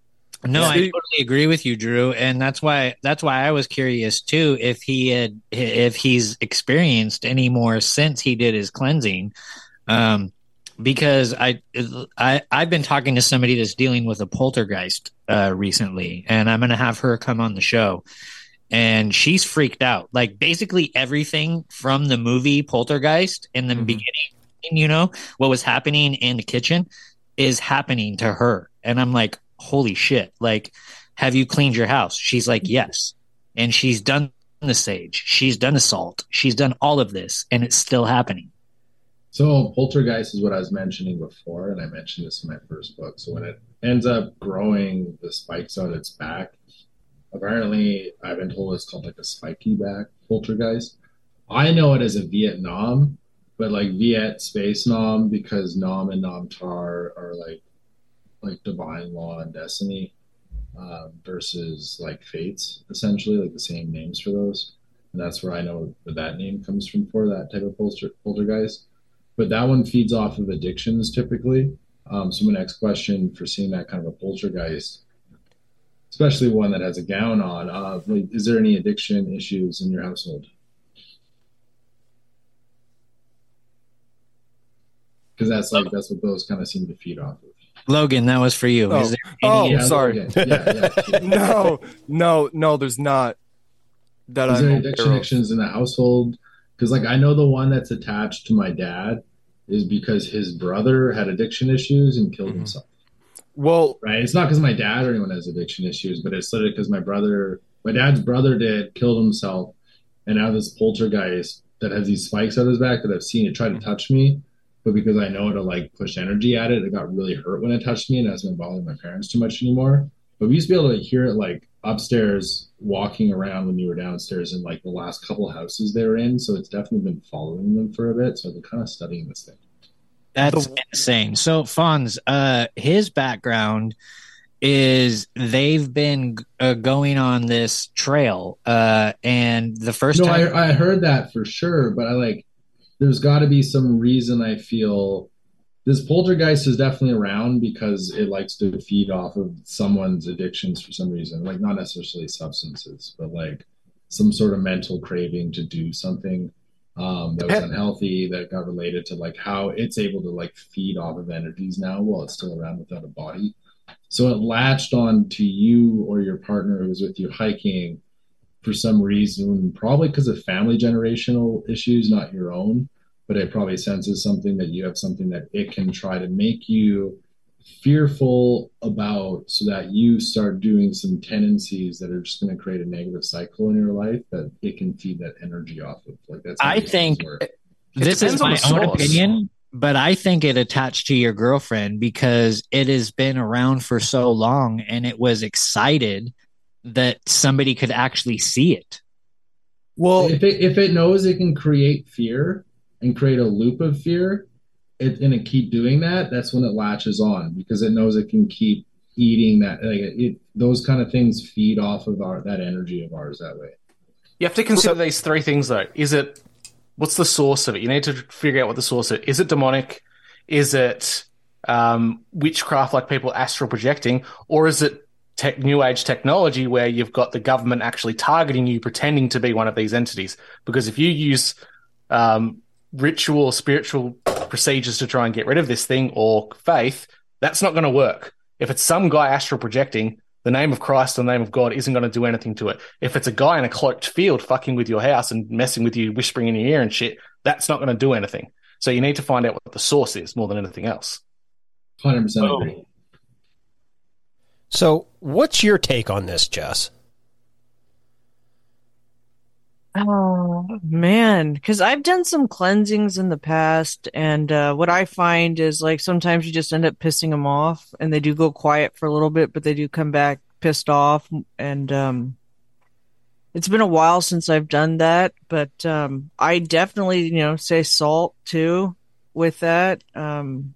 No, I totally agree with you, Drew, and that's why that's why I was curious too if he had if he's experienced any more since he did his cleansing, um, because I I I've been talking to somebody that's dealing with a poltergeist uh, recently, and I'm going to have her come on the show, and she's freaked out. Like basically everything from the movie Poltergeist in the Mhm. beginning, you know, what was happening in the kitchen is happening to her, and I'm like holy shit. Like have you cleaned your house? She's like yes. And she's done the sage. She's done the salt. She's done all of this and it's still happening So poltergeist is what I was mentioning before, and I mentioned this in my first book. So when it ends up growing the spikes on its back, apparently I've been told it's called like a spiky back poltergeist. I know it as a Vietnam but like Viet Space Nom because Nom and Nom Tar are like like divine law and destiny uh, versus like fates essentially like the same names for those and that's where I know where that name comes from for that type of polter, poltergeist. But that one feeds off of addictions typically. Um, so my next question for seeing that kind of a poltergeist, especially one that has a gown on, uh, like, is there any addiction issues in your household? Because that's like that's what those kind of seem to feed off of. Logan, that was for you. Oh, Is there oh any- Yeah, sorry. yeah, yeah, yeah. no, no, no. There's not that Is I'm there addiction of. issues in the household? Because like I know the one that's attached to my dad is because his brother had addiction issues and killed Mhm. himself. Well, Right? It's not because my dad or anyone has addiction issues, but it's literally because my brother, my dad's brother did killed himself, and now this poltergeist that has these spikes on his back that I've seen it try to touch me, but because I know to like push energy at it, it got really hurt when it touched me, and it hasn't been bothering my parents too much anymore. But we used to be able to hear it like upstairs walking around when you were downstairs in like the last couple houses they were in. So it's definitely been following them for a bit. So I've been kind of studying this thing. That's insane. So Fonz, uh, his background is they've been uh, going on this trail, uh, and the first no, time I, I heard that for sure, but I like there's got to be some reason I feel this poltergeist is definitely around because it likes to feed off of someone's addictions for some reason, like not necessarily substances, but like some sort of mental craving to do something um, that was unhealthy that got related to like how it's able to like feed off of energies now while it's still around without a body. So it latched on to you or your partner who was with you hiking for some reason, probably because of family generational issues, not your own, but it probably senses something that you have something that it can try to make you fearful about so that you start doing some tendencies that are just going to create a negative cycle in your life that it can feed that energy off of. Like that's I think this is my own opinion, but I think it attached to your girlfriend because it has been around for so long, and it was excited that somebody could actually see it. well, if it if it knows it can create fear and create a loop of fear, it, and it keep doing that, that's when it latches on because it knows it can keep eating that. Like it, it those kind of things feed off of our that energy of ours that way. You have to consider these three things, though. Is it what's the source of it? You need to figure out what the source of it is. It demonic? Is it um, witchcraft, like people astral projecting, or is it tech, new age technology where you've got the government actually targeting you, pretending to be one of these entities? Because if you use um, ritual or spiritual procedures to try and get rid of this thing or faith, that's not going to work. If it's some guy astral projecting, the name of Christ or the name of God isn't going to do anything to it. If it's a guy in a cloaked field fucking with your house and messing with you, whispering in your ear and shit, that's not going to do anything. So you need to find out what the source is more than anything else. Hundred percent agree. So, what's your take on this, Jess? Oh man, because I've done some cleansings in the past, and uh, what I find is like sometimes you just end up pissing them off, and they do go quiet for a little bit, but they do come back pissed off, and um, it's been a while since I've done that, but um, I definitely you know say salt too with that. Um,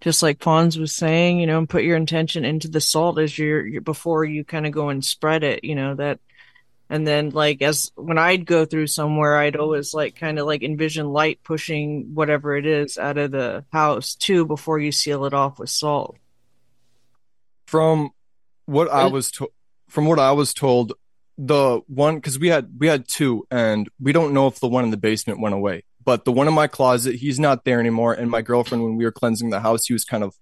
just like Fonz was saying, you know, and put your intention into the salt as you're, you're before you kind of go and spread it, you know, that and then like as when I'd go through somewhere, I'd always like kind of like envision light pushing whatever it is out of the house too before you seal it off with salt. from what I was to- from what I was told, the one because we had we had two, and we don't know if the one in the basement went away. But the one in my closet, he's not there anymore. And my girlfriend, when we were cleansing the house, he was kind of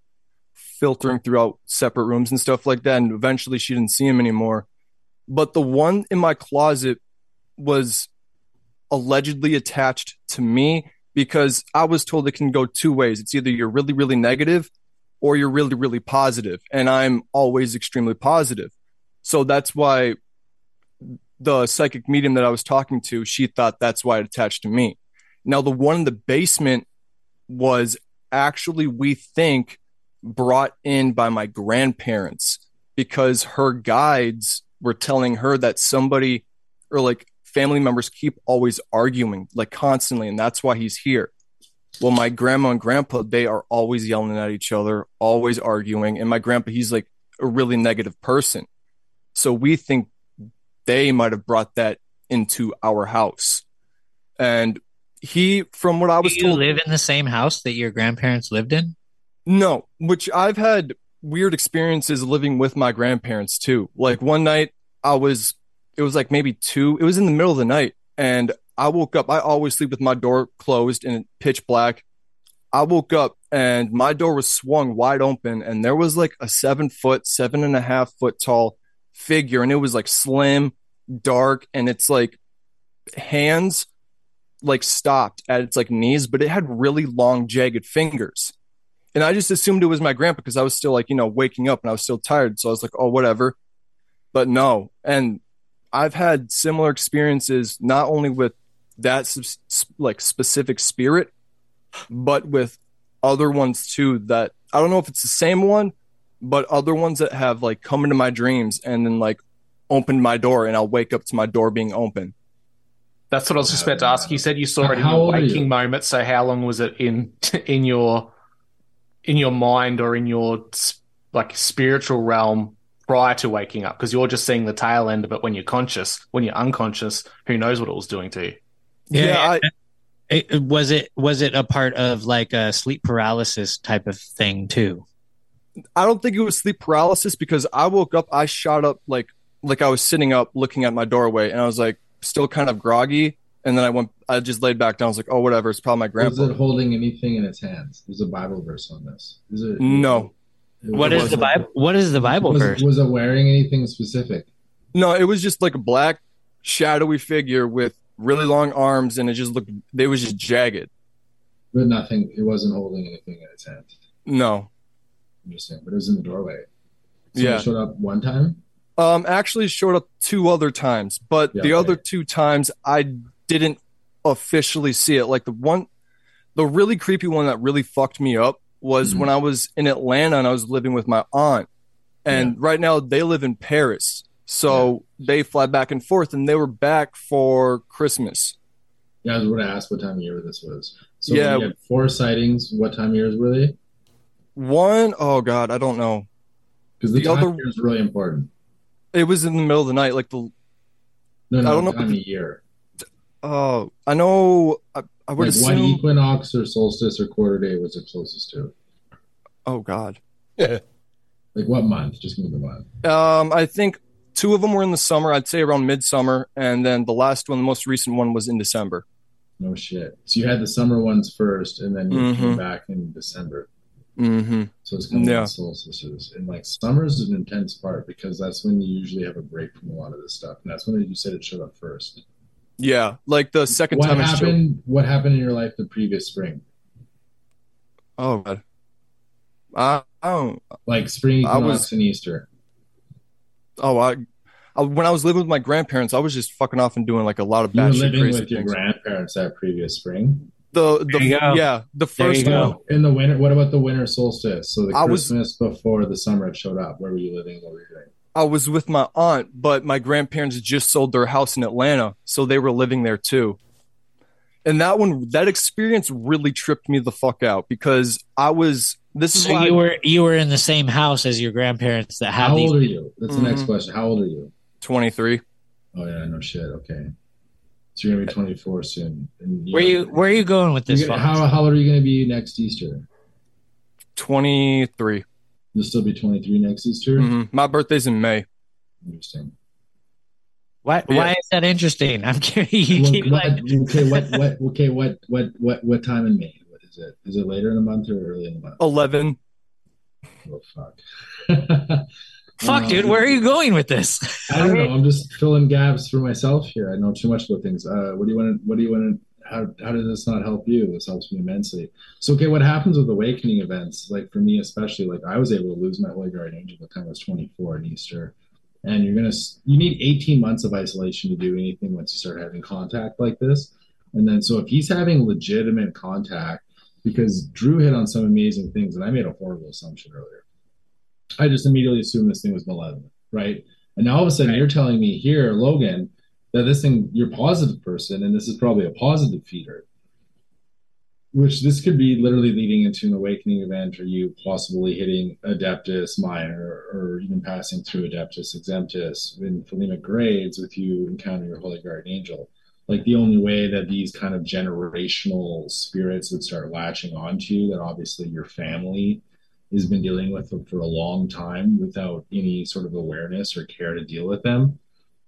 filtering throughout separate rooms and stuff like that. And eventually, she didn't see him anymore. But the one in my closet was allegedly attached to me because I was told it can go two ways. It's either you're really, really negative or you're really, really positive. And I'm always extremely positive. So that's why the psychic medium that I was talking to, she thought that's why it attached to me. Now, the one in the basement was actually, we think, brought in by my grandparents because her guides were telling her that somebody or like family members keep always arguing, like constantly, and that's why he's here. Well, my grandma and grandpa, they are always yelling at each other, always arguing. And my grandpa, he's like a really negative person. So we think they might have brought that into our house. And he, from what I was Do you told, live in the same house that your grandparents lived in? no, which I've had weird experiences living with my grandparents too. Like one night I was, it was like maybe two, it was in the middle of the night and I woke up. I always sleep with my door closed and pitch black. I woke up and my door was swung wide open and there was like a seven foot, seven and a half foot tall figure and it was like slim, dark, and it's like hands like stopped at its like knees, but it had really long, jagged fingers. And I just assumed it was my grandpa because I was still like, you know, waking up and I was still tired. So I was like, oh, whatever. But no. And I've had similar experiences, not only with that s- s- like specific spirit, but with other ones too. That I don't know if it's the same one, but other ones that have like come into my dreams and then like opened my door and I'll wake up to my door being open. That's what I was just about to ask. You said you saw it in How your old you? waking moment. So how long was it in in your in your mind or in your like spiritual realm prior to waking up? Because you're just seeing the tail end of it when you're conscious. When you're unconscious, who knows what it was doing to you? Yeah, I, It, it- was it was it a part of like a sleep paralysis type of thing too? I don't think it was sleep paralysis because I woke up, I shot up like like I was sitting up looking at my doorway and I was like still kind of groggy. And then I went I just laid back down. I was like, oh whatever, it's probably my Was grandpa. it holding anything in its hands? There's a Bible verse on this. Is it? No. It What is the Bible? What is the Bible was, verse? Was it wearing anything specific? No, it was just like a black shadowy figure with really long arms and it just looked they was just jagged. But nothing. It wasn't holding anything in its hand. No. Interesting. But it was in the doorway. So Yeah. It showed up one time. Um actually showed up two other times, but Yeah, the okay. other two times I didn't officially see it. Like the one the really creepy one that really fucked me up was Mhm. when I was in Atlanta and I was living with my aunt. And right now they live in Paris. So they fly back and forth and they were back for Christmas. Yeah, I was going to ask what time of year this was. So Yeah. you had four sightings. What time of years were they? One, oh god, I don't know. Because the, The other- year is really important. It was in the middle of the night, like the No, no, I don't know time if of year. Oh I know I, I would Like assume when equinox or solstice or quarter day was it closest to? oh god. Yeah. Like what month? Just give me the month. Um I think two of them were in the summer, I'd say around midsummer, and then the last one, the most recent one was in December. No shit. So you had the summer ones first, and then you Mhm. came back in December. Mm-hmm. So it's kind of Yeah. like solstices. And like summer's an intense part because that's when you usually have a break from a lot of this stuff. And that's when you said it showed up first. Yeah. Like the second what time it showed. happened what happened in your life the previous spring? Oh god. I, I don't Like spring I was- and Easter. oh I, I when I was living with my grandparents, I was just fucking off and doing like a lot of You were bad shit living crazy with your things. grandparents that previous spring. The the There you go. yeah, the first go. one In the winter, what about the winter solstice? So the I was- Christmas before the summer it showed up. Where were you living? What were you doing? I was with my aunt, but my grandparents just sold their house in Atlanta, so they were living there too. And that one, that experience really tripped me the fuck out because I was. This is So why you were you were in the same house as your grandparents that had How these. old are you? That's the next Mhm. question. How old are you? twenty three. Oh yeah, no shit. Okay, so you're gonna be 24 soon. And Where you where are you going with this? Gonna- how how old are you gonna be next Easter? 23. You'll still be 23 next Easter. Mhm. My birthday's in May. Interesting. Why Yeah. why is that interesting? I'm curious. You Well, keep what- like, okay, what what okay what what what what time in May? What is it? Is it later in the month or early in the month? 11. Oh fuck. fuck, Um, dude. Where are you going with this? I don't know. I'm just filling gaps for myself here. I know too much about things. Uh, what do you want to? What do you want to? How how does this not help you? This helps me immensely. So okay, what happens with awakening events? Like for me especially, like I was able to lose my holy guardian angel by the time I was 24 in Easter, and you're gonna you need 18 months of isolation to do anything once you start having contact like this. And then so if he's having legitimate contact, because Drew hit on some amazing things, and I made a horrible assumption earlier. I just immediately assumed this thing was malevolent, right? And now all of a sudden you're telling me here, Logan, that this thing you're a positive person and this is probably a positive feeder which this could be literally leading into an awakening event or you possibly hitting adeptus minor or even passing through adeptus exemptus in Thelemic grades with you encounter your holy guardian angel. Like the only way that these kind of generational spirits would start latching onto you that obviously your family has been dealing with for a long time without any sort of awareness or care to deal with them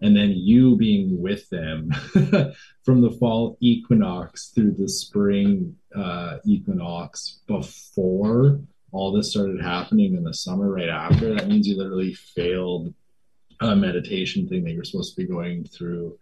and then you being with them from the fall equinox through the spring uh, equinox before all this started happening in the summer right after that means you literally failed a meditation thing that you're supposed to be going through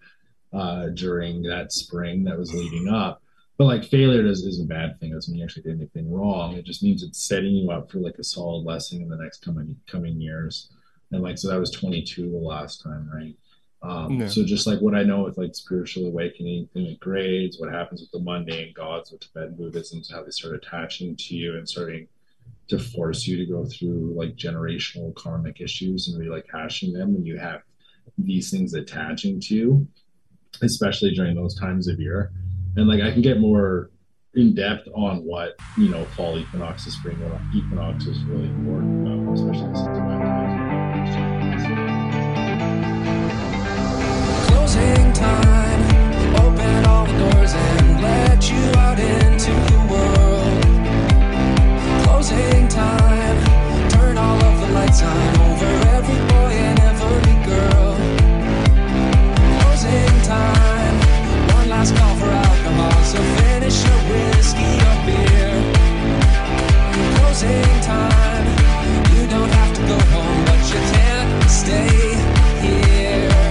uh, during that spring that was leading up but like failure is, is a bad thing. It doesn't mean you actually did anything wrong. It just means it's setting you up for like a solid lesson in the next coming coming years. And like so that was 22 the last time, right? Um, Yeah. So just like what I know with like spiritual awakening, thing with grades, what happens with the mundane gods, with Tibetan Buddhism, how they start attaching to you and starting to force you to go through like generational karmic issues and really like hashing them when you have these things attaching to you, especially during those times of year. And like I can get more in depth on what you know fall equinox and spring equinox is really important especially this time. Time. Open all the doors and let you out into the world. Closing time, turn all of the lights on over every boy and every girl. Closing time, one last call for Alcalz, finish your whiskey or beer. Closing time. You don't have to go home, but you can't stay here.